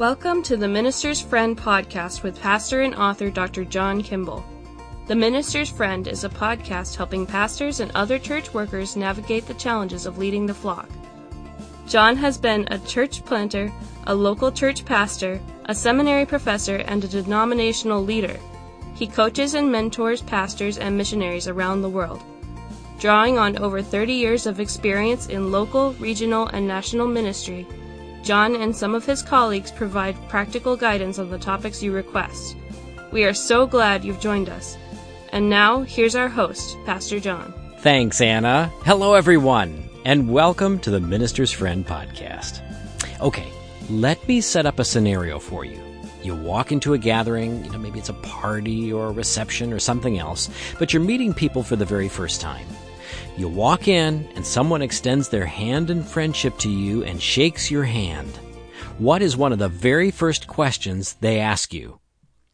Welcome to the Minister's Friend podcast with pastor and author Dr. John Kimball. The Minister's Friend is a podcast helping pastors and other church workers navigate the challenges of leading the flock. John has been a church planter, a local church pastor, a seminary professor, and a denominational leader. He coaches and mentors pastors and missionaries around the world. Drawing on over 30 years of experience in local, regional, and national ministry, John and some of his colleagues provide practical guidance on the topics you request. We are so glad you've joined us. And now, here's our host, Pastor John. Thanks, Anna. Hello, everyone, and welcome to the Minister's Friend podcast. Okay, let me set up a scenario for you. You walk into a gathering, you know, maybe it's a party or a reception or something else, but you're meeting people for the very first time. You walk in, and someone extends their hand in friendship to you and shakes your hand. What is one of the very first questions they ask you?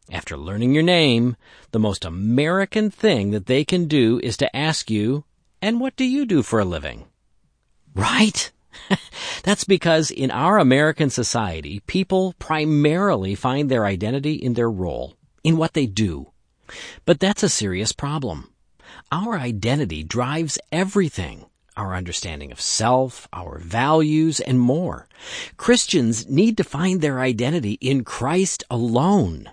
After learning your name, the most American thing that they can do is to ask you, and what do you do for a living? Right? That's because in our American society, people primarily find their identity in their role, in what they do. But that's a serious problem. Our identity drives everything. Our understanding of self, our values, and more. Christians need to find their identity in Christ alone.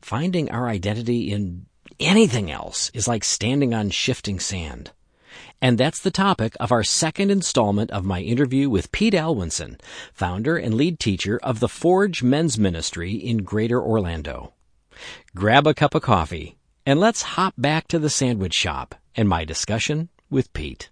Finding our identity in anything else is like standing on shifting sand. And that's the topic of our second installment of my interview with Pete Alwinson, founder and lead teacher of the Forge Men's Ministry in Greater Orlando. Grab a cup of coffee and let's hop back to the sandwich shop and my discussion with Pete.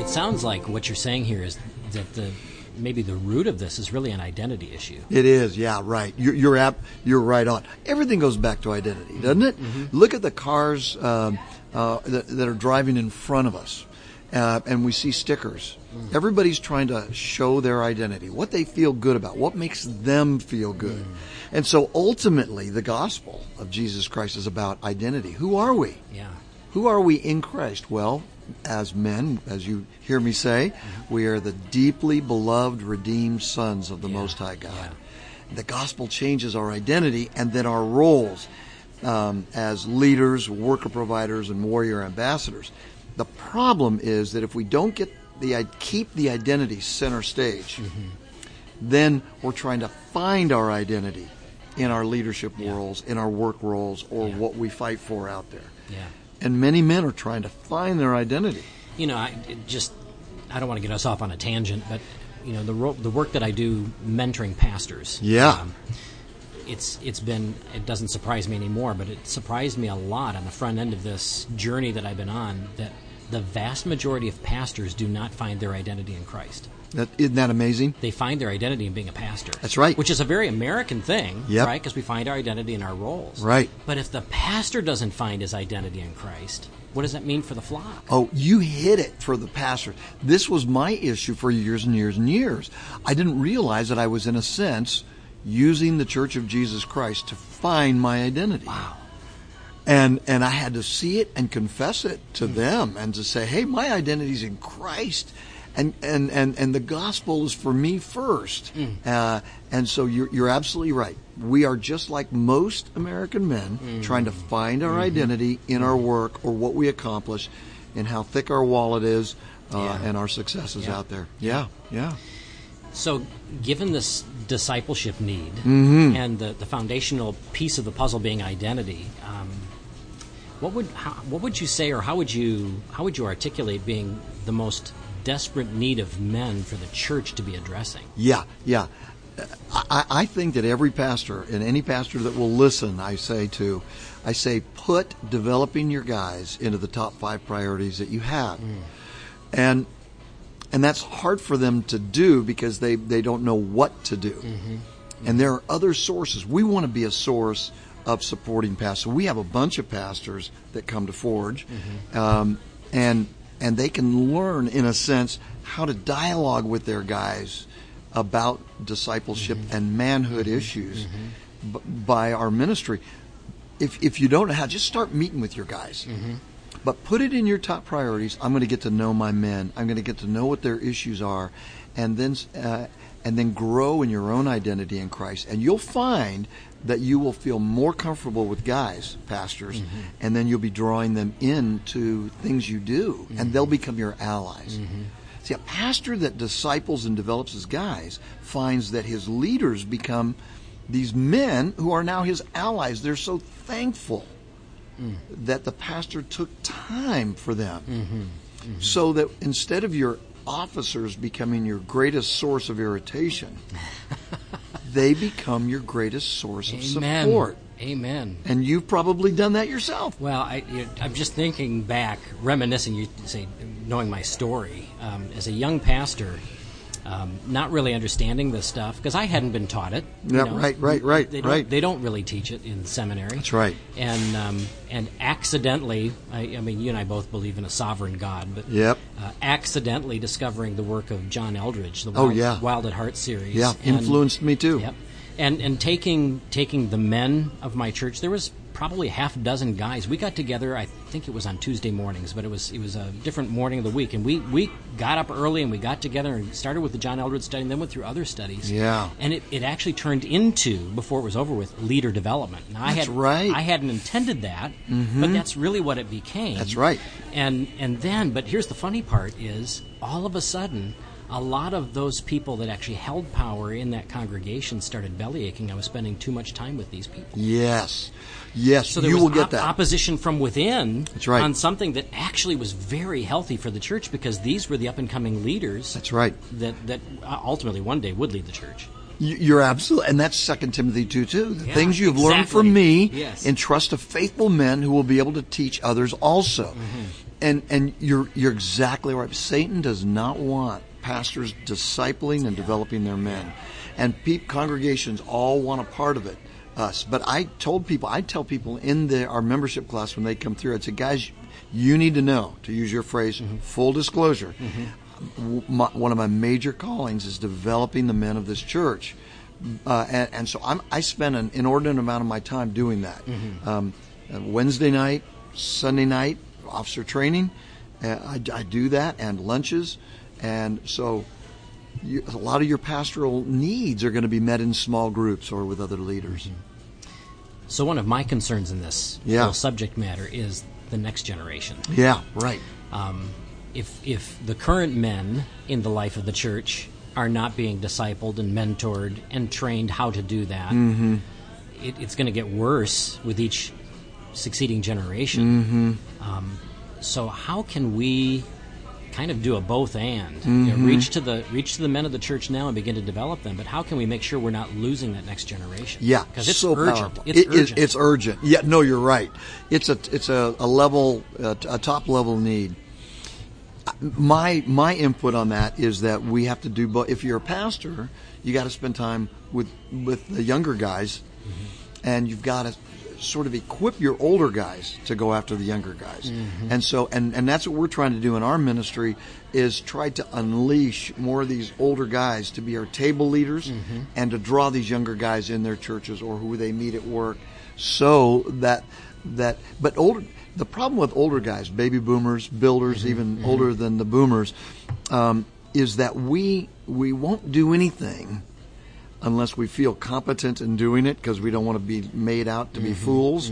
It sounds like what you're saying here is that the maybe the root of this is really an identity issue. It is, yeah, right. You're you're, ap- you're right on. Everything goes back to identity, doesn't it? Mm-hmm. Look at the cars um, uh, that, that, are driving in front of us, uh, and we see stickers. Mm. Everybody's trying to show their identity, what they feel good about, what makes them feel good. Mm. And so ultimately, the gospel of Jesus Christ is about identity. Who are we? Yeah. Who are we in Christ? Well, as men, as you hear me say, mm-hmm. we are the deeply beloved, redeemed sons of the yeah. Most High God. Yeah. The gospel changes our identity and then our roles um, as leaders, worker providers, and warrior ambassadors. The problem is that if we don't get the keep the identity center stage, mm-hmm. then we're trying to find our identity in our leadership yeah. roles, in our work roles, or yeah. what we fight for out there. Yeah. And many men are trying to find their identity. You know, I just I don't want to get us off on a tangent, but you know the ro- the work that I do mentoring pastors. Yeah. Um, it's it's been it doesn't surprise me anymore, but it surprised me a lot on the front end of this journey that I've been on that the vast majority of pastors do not find their identity in Christ. That, isn't that amazing? They find their identity in being a pastor. That's right. Which is a very American thing, yep. right? Because we find our identity in our roles. Right. But if the pastor doesn't find his identity in Christ, what does that mean for the flock? Oh, you hit it for the pastor. This was my issue for years and years and years. I didn't realize that I was, in a sense, using the Church of Jesus Christ to find my identity. Wow. And and I had to see it and confess it to mm. them and to say, hey, my identity is in Christ and and and and the gospel is for me first. Mm. Uh, and so you're you're absolutely right. We are just like most American men mm. trying to find our mm-hmm. identity in our work or what we accomplish, and how thick our wallet is, uh, yeah. and our successes yeah. out there. Yeah, yeah. So, given this discipleship need mm-hmm. and the, the foundational piece of the puzzle being identity, um, what would how, what would you say, or how would you how would you articulate being the most desperate need of men for the church to be addressing. Yeah, yeah. I, I think that every pastor and any pastor that will listen, I say to, I say put developing your guys into the top five priorities that you have, mm. and and that's hard for them to do because they they don't know what to do, mm-hmm. and there are other sources. We want to be a source of supporting pastors. We have a bunch of pastors that come to Forge, mm-hmm. um, and and they can learn, in a sense, how to dialogue with their guys about discipleship mm-hmm. and manhood mm-hmm. issues mm-hmm. B- by our ministry. If, if you don't know how, just start meeting with your guys. Mm-hmm. But put it in your top priorities. I'm going to get to know my men. I'm going to get to know what their issues are, and then uh, and then grow in your own identity in Christ. And you'll find that you will feel more comfortable with guys, pastors, Mm-hmm. and then you'll be drawing them into things you do, and they'll become your allies. Mm-hmm. See, a pastor that disciples and develops his guys finds that his leaders become these men who are now his allies. They're so thankful Mm. that the pastor took time for them. Mm-hmm. So that instead of your officers becoming your greatest source of irritation, they become your greatest source of Amen. support. Amen. And you've probably done that yourself. Well, I, I'm just thinking back, reminiscing. You say, knowing my story um, as a young pastor, um, not really understanding this stuff because I hadn't been taught it. Yeah, know. right, right, right, They don't, right. They don't really teach it in seminary. That's right. And um, and accidentally, I, I mean, you and I both believe in a sovereign God, but Yep. uh, accidentally discovering the work of John Eldredge, the Oh, Wild, yeah. Wild at Heart series. Yeah, and- influenced me too. Yep. And and taking taking the men of my church, there was probably half a dozen guys. We got together. I think it was on Tuesday mornings, but it was it was a different morning of the week, and we we got up early and we got together and started with the John Eldredge study, and then went through other studies. Yeah. And it, it actually turned into before it was over with leader development. Now, I That's had right. Mm-hmm. I hadn't intended that, but that's really what it became. That's right. And and then, but here's the funny part: is all of a sudden, a lot of those people that actually held power in that congregation started belly aching. I was spending two much time with these people. Yes. Yes, So there you was will get op- that. opposition from within That's right. on something that actually was very healthy for the church because these were the up and coming leaders That's right. that that ultimately one day would lead the church. You- You're absolutely, and that's Second Timothy two too. The Yeah, things you've learned from me, Yes. entrust to faithful men who will be able to teach others also. Mm-hmm. And and you're you're exactly right. Satan does not want pastors discipling and developing their men, and congregations all want a part of it. Us, but I told people, I tell people in the, our membership class when they come through, I'd say, guys, you need to know, to use your phrase, Mm-hmm. full disclosure. W- My, one of my major callings is developing the men of this church. Uh, and, and so I'm, I spend an inordinate amount of my time doing that. Um, uh, Wednesday night, Sunday night, officer training, uh, I, I do that, and lunches. And so you, a lot of your pastoral needs are going to be met in small groups or with other leaders. So one of my concerns in this Yeah. whole subject matter is the next generation. Yeah, right. um, if if the current men in the life of the church are not being discipled and mentored and trained how to do that, Mm-hmm. it, it's going to get worse with each succeeding generation. Mm-hmm. Um, so how can we kind of do a both and Mm-hmm. know, reach to the reach to the men of the church now and begin to develop them? But how can we make sure we're not losing that next generation? Yeah, because it's so urgent. powerful. It's It urgent. it's urgent. Yeah, no, you're right. It's a it's a, a level a, a top level need. My my input on that is that we have to do both. If you're a pastor, you got to spend time with with the younger guys, and you've got to sort of equip your older guys to go after the younger guys. Mm-hmm. And so and and that's what we're trying to do in our ministry is try to unleash more of these older guys to be our table leaders mm-hmm. and to draw these younger guys in their churches or who they meet at work so that that but older the problem with older guys baby boomers builders mm-hmm. even older than the boomers um, is that we we won't do anything unless we feel competent in doing it because we don't want to be made out to be fools.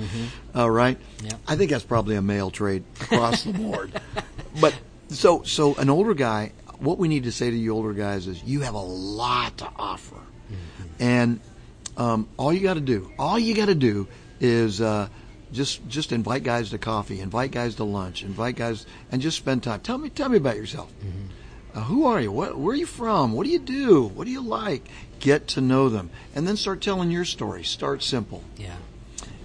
All right. Yep. I think that's probably a male trait across the board. But so so an older guy, what we need to say to you older guys is you have a lot to offer, and um, all you got to do, all you got to do is. Uh, just, just invite guys to coffee, invite guys to lunch, invite guys, and just spend time. Tell me, tell me about yourself. Uh, who are you? What, where are you from? What do you do? What do you like? Get to know them, and then start telling your story. Start simple, yeah.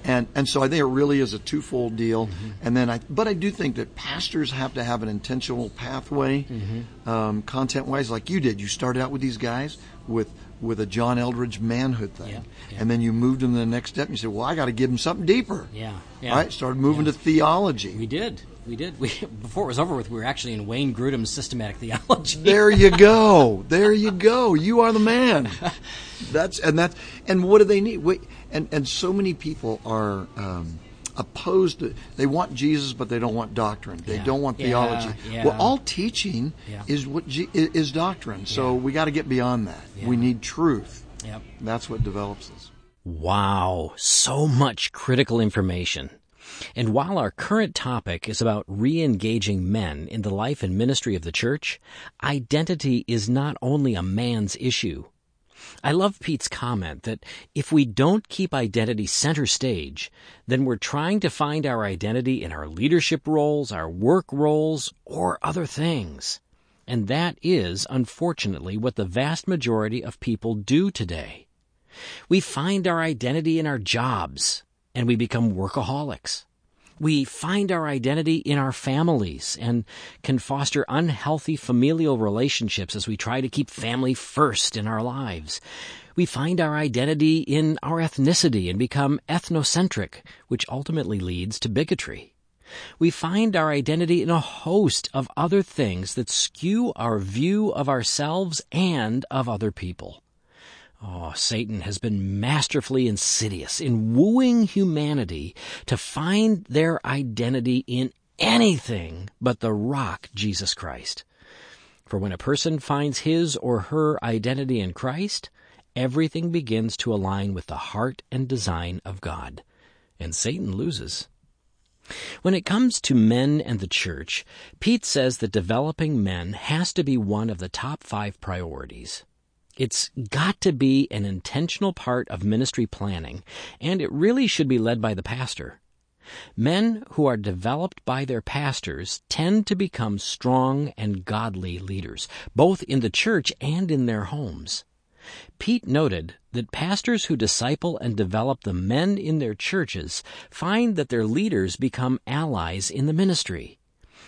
and and so I think it really is a twofold deal. Mm-hmm. And then I, but I do think that pastors have to have an intentional pathway, Mm-hmm. um, content wise, like you did. You started out with these guys with with a John Eldredge manhood thing, Yeah, yeah. and then you moved them to the next step. and You said, "Well, I got to give them something deeper." Yeah, All yeah. right. Started moving Yeah. to theology. We did. We did. We, before it was over with, we were actually in Wayne Grudem's systematic theology. There you go. There you go. You are the man. That's and that's and what do they need? Wait, and and so many people are um, opposed to, they want Jesus, but they don't want doctrine. They Yeah. don't want Yeah, theology. yeah. Well, all teaching Yeah. is what G, i- is doctrine. So Yeah. we got to get beyond that. We need truth. Yep. That's what develops us. Wow, so much critical information. And while our current topic is about re-engaging men in the life and ministry of the church, identity is not only a man's issue. I love Pete's comment that if we don't keep identity center stage, then we're trying to find our identity in our leadership roles, our work roles, or other things. And that is, unfortunately, what the vast majority of people do today. We find our identity in our jobs and we become workaholics. We find our identity in our families and can foster unhealthy familial relationships as we try to keep family first in our lives. We find our identity in our ethnicity and become ethnocentric, which ultimately leads to bigotry. We find our identity in a host of other things that skew our view of ourselves and of other people. Oh, Satan has been masterfully insidious in wooing humanity to find their identity in anything but the rock, Jesus Christ. For when a person finds his or her identity in Christ, everything begins to align with the heart and design of God, and Satan loses. When it comes to men and the church, Pete says that developing men has to be one of the top five priorities. It's got to be an intentional part of ministry planning, and it really should be led by the pastor. Men who are developed by their pastors tend to become strong and godly leaders, both in the church and in their homes. Pete noted that pastors who disciple and develop the men in their churches find that their leaders become allies in the ministry.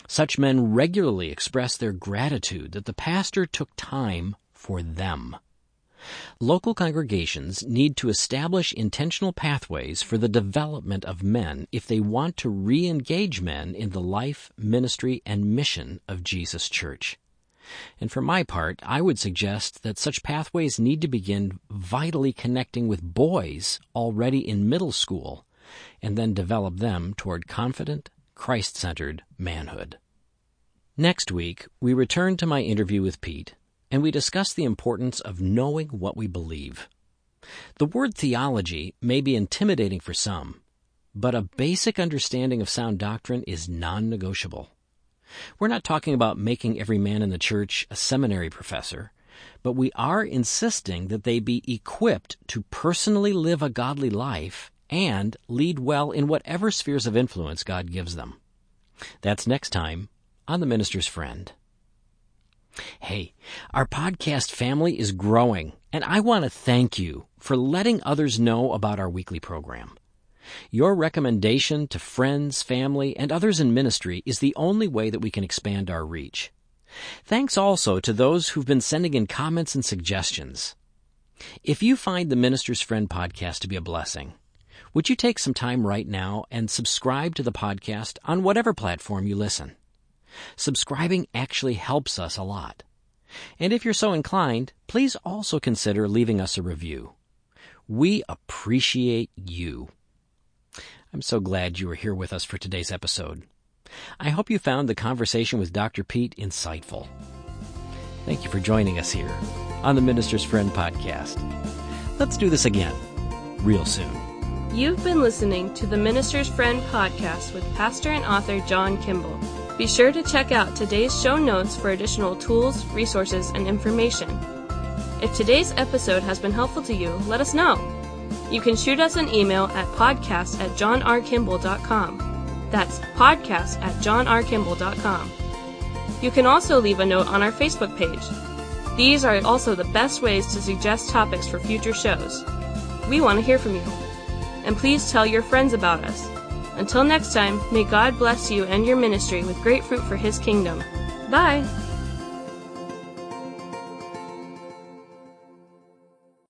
Such men regularly express their gratitude that the pastor took time for them. Local congregations need to establish intentional pathways for the development of men if they want to re-engage men in the life, ministry, and mission of Jesus Church. And for my part, I would suggest that such pathways need to begin vitally connecting with boys already in middle school and then develop them toward confident, Christ-centered manhood. Next week, we return to my interview with Pete and we discuss the importance of knowing what we believe. The word theology may be intimidating for some, but a basic understanding of sound doctrine is non-negotiable. We're not talking about making every man in the church a seminary professor, but we are insisting that they be equipped to personally live a godly life and lead well in whatever spheres of influence God gives them. That's next time on The Minister's Friend. Hey, our podcast family is growing, and I want to thank you for letting others know about our weekly program. Your recommendation to friends, family, and others in ministry is the only way that we can expand our reach. Thanks also to those who've been sending in comments and suggestions. If you find the Minister's Friend podcast to be a blessing, would you take some time right now and subscribe to the podcast on whatever platform you listen? Subscribing actually helps us a lot. And if you're so inclined, please also consider leaving us a review. We appreciate you. I'm so glad you were here with us for today's episode. I hope you found the conversation with Dr. Pete insightful. Thank you for joining us here on the Minister's Friend podcast. Let's do this again real soon. You've been listening to the Minister's Friend podcast with pastor and author John Kimball. Be sure to check out today's show notes for additional tools, resources, and information. If today's episode has been helpful to you, let us know. You can shoot us an email at podcast at johnrkimball.com. That's podcast at johnrkimball.com. You can also leave a note on our Facebook page. These are also the best ways to suggest topics for future shows. We want to hear from you. And please tell your friends about us. Until next time, may God bless you and your ministry with great fruit for His kingdom. Bye!